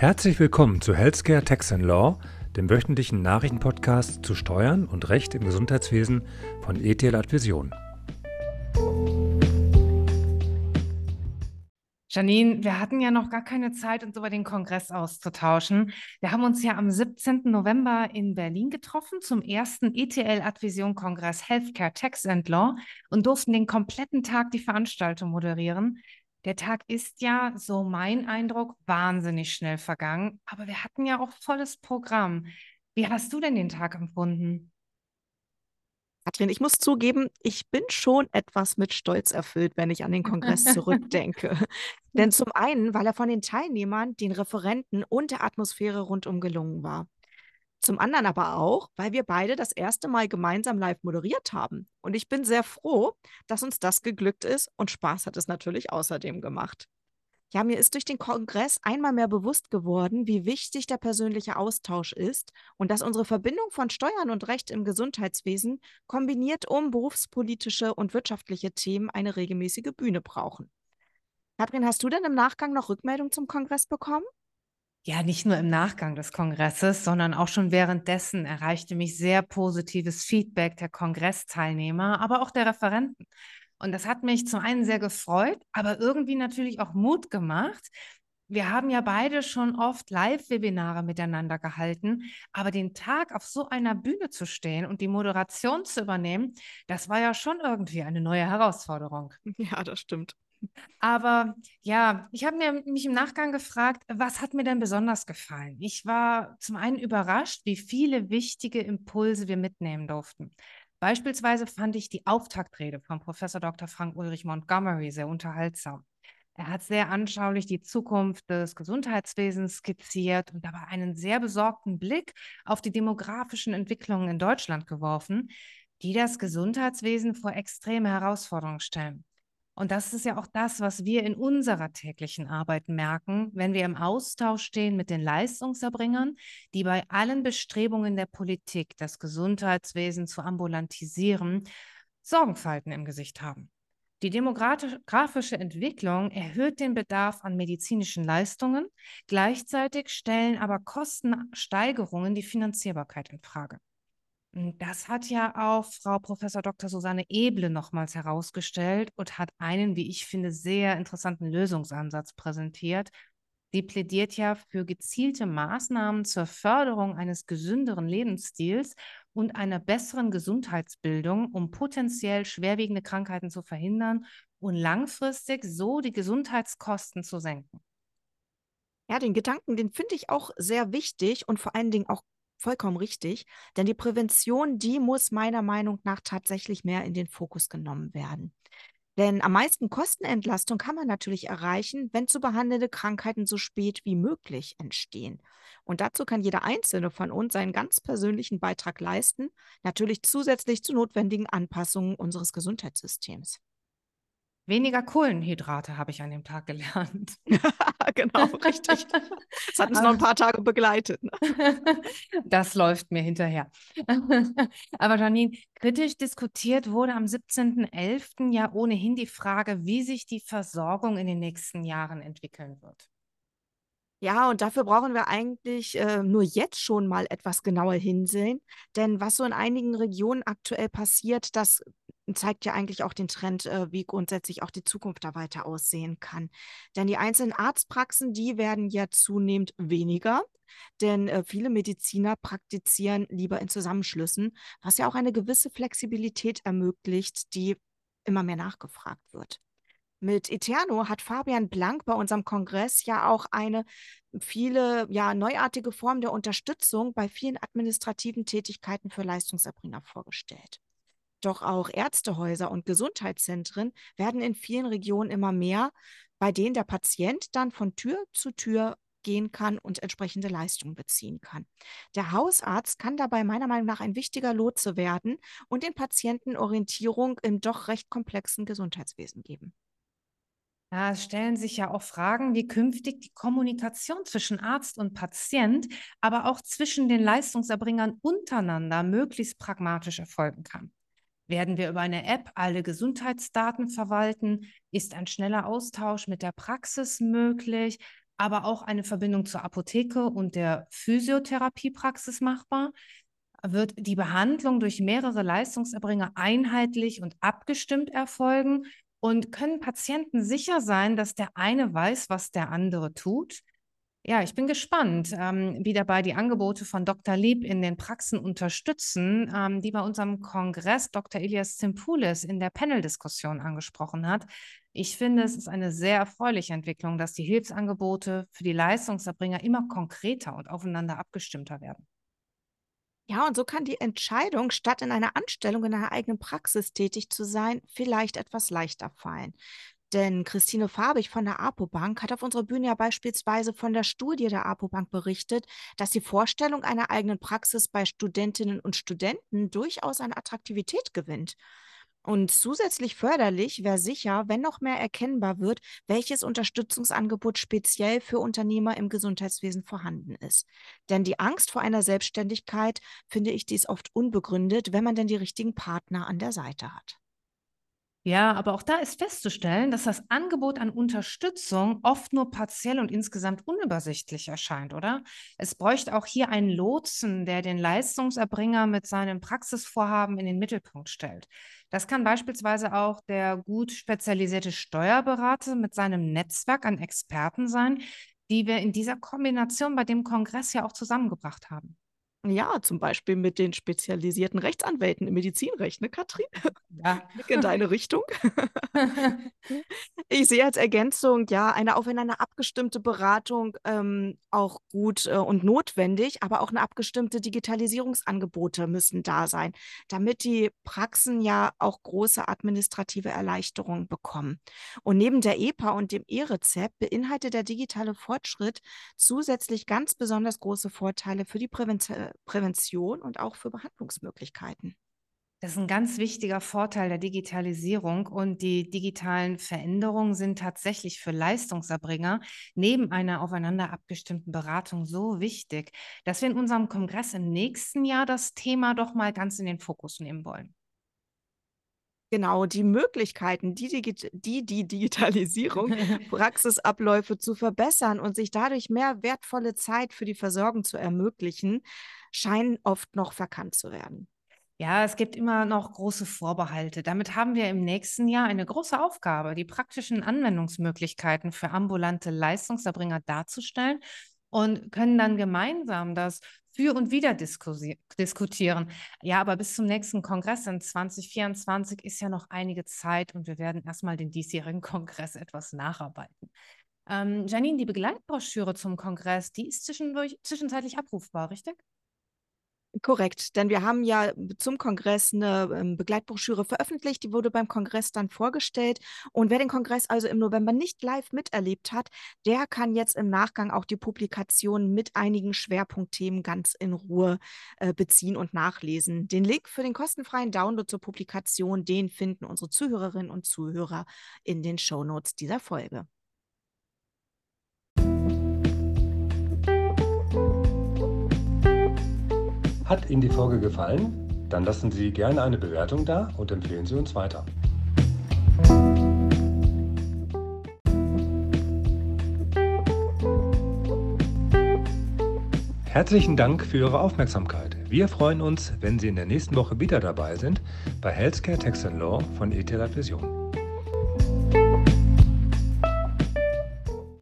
Herzlich willkommen zu Healthcare Tax and Law, dem wöchentlichen Nachrichtenpodcast zu Steuern und Recht im Gesundheitswesen von ETL Advision. Janine, wir hatten ja noch gar keine Zeit, uns über den Kongress auszutauschen. Wir haben uns ja am 17. November in Berlin getroffen zum ersten ETL Advision Kongress Healthcare Tax and Law und durften den kompletten Tag die Veranstaltung moderieren. Der Tag ist ja, so mein Eindruck, wahnsinnig schnell vergangen, aber wir hatten ja auch volles Programm. Wie hast du denn den Tag empfunden? Katrin, ich muss zugeben, ich bin schon etwas mit Stolz erfüllt, wenn ich an den Kongress zurückdenke. Denn zum einen, weil er von den Teilnehmern, den Referenten und der Atmosphäre rundum gelungen war. Zum anderen aber auch, weil wir beide das erste Mal gemeinsam live moderiert haben. Und ich bin sehr froh, dass uns das geglückt ist und Spaß hat es natürlich außerdem gemacht. Ja, mir ist durch den Kongress einmal mehr bewusst geworden, wie wichtig der persönliche Austausch ist und dass unsere Verbindung von Steuern und Recht im Gesundheitswesen kombiniert um berufspolitische und wirtschaftliche Themen eine regelmäßige Bühne brauchen. Katrin, hast du denn im Nachgang noch Rückmeldung zum Kongress bekommen? Ja, nicht nur im Nachgang des Kongresses, sondern auch schon währenddessen erreichte mich sehr positives Feedback der Kongressteilnehmer, aber auch der Referenten. Und das hat mich zum einen sehr gefreut, aber irgendwie natürlich auch Mut gemacht. Wir haben ja beide schon oft Live-Webinare miteinander gehalten, aber den Tag auf so einer Bühne zu stehen und die Moderation zu übernehmen, das war ja schon irgendwie eine neue Herausforderung. Ja, das stimmt. Aber ja, ich habe mich im Nachgang gefragt, was hat mir denn besonders gefallen? Ich war zum einen überrascht, wie viele wichtige Impulse wir mitnehmen durften. Beispielsweise fand ich die Auftaktrede von Professor Dr. Frank Ulrich Montgomery sehr unterhaltsam. Er hat sehr anschaulich die Zukunft des Gesundheitswesens skizziert und dabei einen sehr besorgten Blick auf die demografischen Entwicklungen in Deutschland geworfen, die das Gesundheitswesen vor extreme Herausforderungen stellen. Und das ist ja auch das, was wir in unserer täglichen Arbeit merken, wenn wir im Austausch stehen mit den Leistungserbringern, die bei allen Bestrebungen der Politik, das Gesundheitswesen zu ambulantisieren, Sorgenfalten im Gesicht haben. Die demografische Entwicklung erhöht den Bedarf an medizinischen Leistungen, gleichzeitig stellen aber Kostensteigerungen die Finanzierbarkeit in Frage. Hm, das hat ja auch Frau Professor Dr. Susanne Eble nochmals herausgestellt und hat einen, wie ich finde, sehr interessanten Lösungsansatz präsentiert. Sie plädiert ja für gezielte Maßnahmen zur Förderung eines gesünderen Lebensstils und einer besseren Gesundheitsbildung, um potenziell schwerwiegende Krankheiten zu verhindern und langfristig so die Gesundheitskosten zu senken. Ja, den Gedanken, den finde ich auch sehr wichtig und vor allen Dingen auch vollkommen richtig, denn die Prävention, die muss meiner Meinung nach tatsächlich mehr in den Fokus genommen werden. Denn am meisten Kostenentlastung kann man natürlich erreichen, wenn zu behandelnde Krankheiten so spät wie möglich entstehen. Und dazu kann jeder Einzelne von uns seinen ganz persönlichen Beitrag leisten, natürlich zusätzlich zu notwendigen Anpassungen unseres Gesundheitssystems. Weniger Kohlenhydrate habe ich an dem Tag gelernt. genau, richtig. Das hat uns noch ein paar Tage begleitet. Ne? Das läuft mir hinterher. Aber Janine, kritisch diskutiert wurde am 17.11. ja ohnehin die Frage, wie sich die Versorgung in den nächsten Jahren entwickeln wird. Ja, und dafür brauchen wir eigentlich äh, nur jetzt schon mal etwas genauer hinsehen. Denn was so in einigen Regionen aktuell passiert, das zeigt ja eigentlich auch den Trend, äh, wie grundsätzlich auch die Zukunft da weiter aussehen kann. Denn die einzelnen Arztpraxen, die werden ja zunehmend weniger. Denn äh, viele Mediziner praktizieren lieber in Zusammenschlüssen, was ja auch eine gewisse Flexibilität ermöglicht, die immer mehr nachgefragt wird. Mit Eterno hat Fabian Blank bei unserem Kongress ja auch eine viele ja neuartige Form der Unterstützung bei vielen administrativen Tätigkeiten für Leistungserbringer vorgestellt. Doch auch Ärztehäuser und Gesundheitszentren werden in vielen Regionen immer mehr, bei denen der Patient dann von Tür zu Tür gehen kann und entsprechende Leistungen beziehen kann. Der Hausarzt kann dabei meiner Meinung nach ein wichtiger Lotse werden und den Patienten Orientierung im doch recht komplexen Gesundheitswesen geben. Ja, es stellen sich ja auch Fragen, wie künftig die Kommunikation zwischen Arzt und Patient, aber auch zwischen den Leistungserbringern untereinander möglichst pragmatisch erfolgen kann. Werden wir über eine App alle Gesundheitsdaten verwalten? Ist ein schneller Austausch mit der Praxis möglich? aber auch eine Verbindung zur Apotheke und der Physiotherapiepraxis machbar? Wird die Behandlung durch mehrere Leistungserbringer einheitlich und abgestimmt erfolgen? Und können Patienten sicher sein, dass der eine weiß, was der andere tut? Ja, ich bin gespannt, ähm, wie dabei die Angebote von Dr. Lieb in den Praxen unterstützen, ähm, die bei unserem Kongress Dr. Elias Zimpoulis in der Panel-Diskussion angesprochen hat. Ich finde, es ist eine sehr erfreuliche Entwicklung, dass die Hilfsangebote für die Leistungserbringer immer konkreter und aufeinander abgestimmter werden. Ja, und so kann die Entscheidung, statt in einer Anstellung in einer eigenen Praxis tätig zu sein, vielleicht etwas leichter fallen. Denn Christine Farbig von der APO-Bank hat auf unserer Bühne ja beispielsweise von der Studie der APO-Bank berichtet, dass die Vorstellung einer eigenen Praxis bei Studentinnen und Studenten durchaus an Attraktivität gewinnt. Und zusätzlich förderlich wäre sicher, wenn noch mehr erkennbar wird, welches Unterstützungsangebot speziell für Unternehmer im Gesundheitswesen vorhanden ist. Denn die Angst vor einer Selbstständigkeit, finde ich, die ist oft unbegründet, wenn man denn die richtigen Partner an der Seite hat. Ja, aber auch da ist festzustellen, dass das Angebot an Unterstützung oft nur partiell und insgesamt unübersichtlich erscheint, oder? Es bräuchte auch hier einen Lotsen, der den Leistungserbringer mit seinem Praxisvorhaben in den Mittelpunkt stellt. Das kann beispielsweise auch der gut spezialisierte Steuerberater mit seinem Netzwerk an Experten sein, die wir in dieser Kombination bei dem Kongress ja auch zusammengebracht haben. Ja, zum Beispiel mit den spezialisierten Rechtsanwälten im Medizinrecht, ne, Katrin? Ja. In deine Richtung. Ich sehe als Ergänzung ja eine aufeinander abgestimmte Beratung ähm, auch gut äh, und notwendig, aber auch eine abgestimmte Digitalisierungsangebote müssen da sein, damit die Praxen ja auch große administrative Erleichterungen bekommen. Und neben der EPA und dem E-Rezept beinhaltet der digitale Fortschritt zusätzlich ganz besonders große Vorteile für die Prävention Prävention und auch für Behandlungsmöglichkeiten. Das ist ein ganz wichtiger Vorteil der Digitalisierung und die digitalen Veränderungen sind tatsächlich für Leistungserbringer neben einer aufeinander abgestimmten Beratung so wichtig, dass wir in unserem Kongress im nächsten Jahr das Thema doch mal ganz in den Fokus nehmen wollen. Genau, die Möglichkeiten, die, die, die Digitalisierung, Praxisabläufe zu verbessern und sich dadurch mehr wertvolle Zeit für die Versorgung zu ermöglichen, scheinen oft noch verkannt zu werden. Ja, es gibt immer noch große Vorbehalte. Damit haben wir im nächsten Jahr eine große Aufgabe, die praktischen Anwendungsmöglichkeiten für ambulante Leistungserbringer darzustellen und können dann gemeinsam das für und wieder diskutieren. Ja, aber bis zum nächsten Kongress in 2024 ist ja noch einige Zeit und wir werden erstmal den diesjährigen Kongress etwas nacharbeiten. Ähm, Janine, die Begleitbroschüre zum Kongress, die ist zwischenzeitlich abrufbar, richtig? Korrekt, denn wir haben ja zum Kongress eine ähm, Begleitbroschüre veröffentlicht, die wurde beim Kongress dann vorgestellt. Und wer den Kongress also im November nicht live miterlebt hat, der kann jetzt im Nachgang auch die Publikation mit einigen Schwerpunktthemen ganz in Ruhe äh, beziehen und nachlesen. Den Link für den kostenfreien Download zur Publikation, den finden unsere Zuhörerinnen und Zuhörer in den Shownotes dieser Folge. Hat Ihnen die Folge gefallen? Dann lassen Sie gerne eine Bewertung da und empfehlen Sie uns weiter. Herzlichen Dank für Ihre Aufmerksamkeit. Wir freuen uns, wenn Sie in der nächsten Woche wieder dabei sind bei Healthcare Tax Law von ETLA Vision.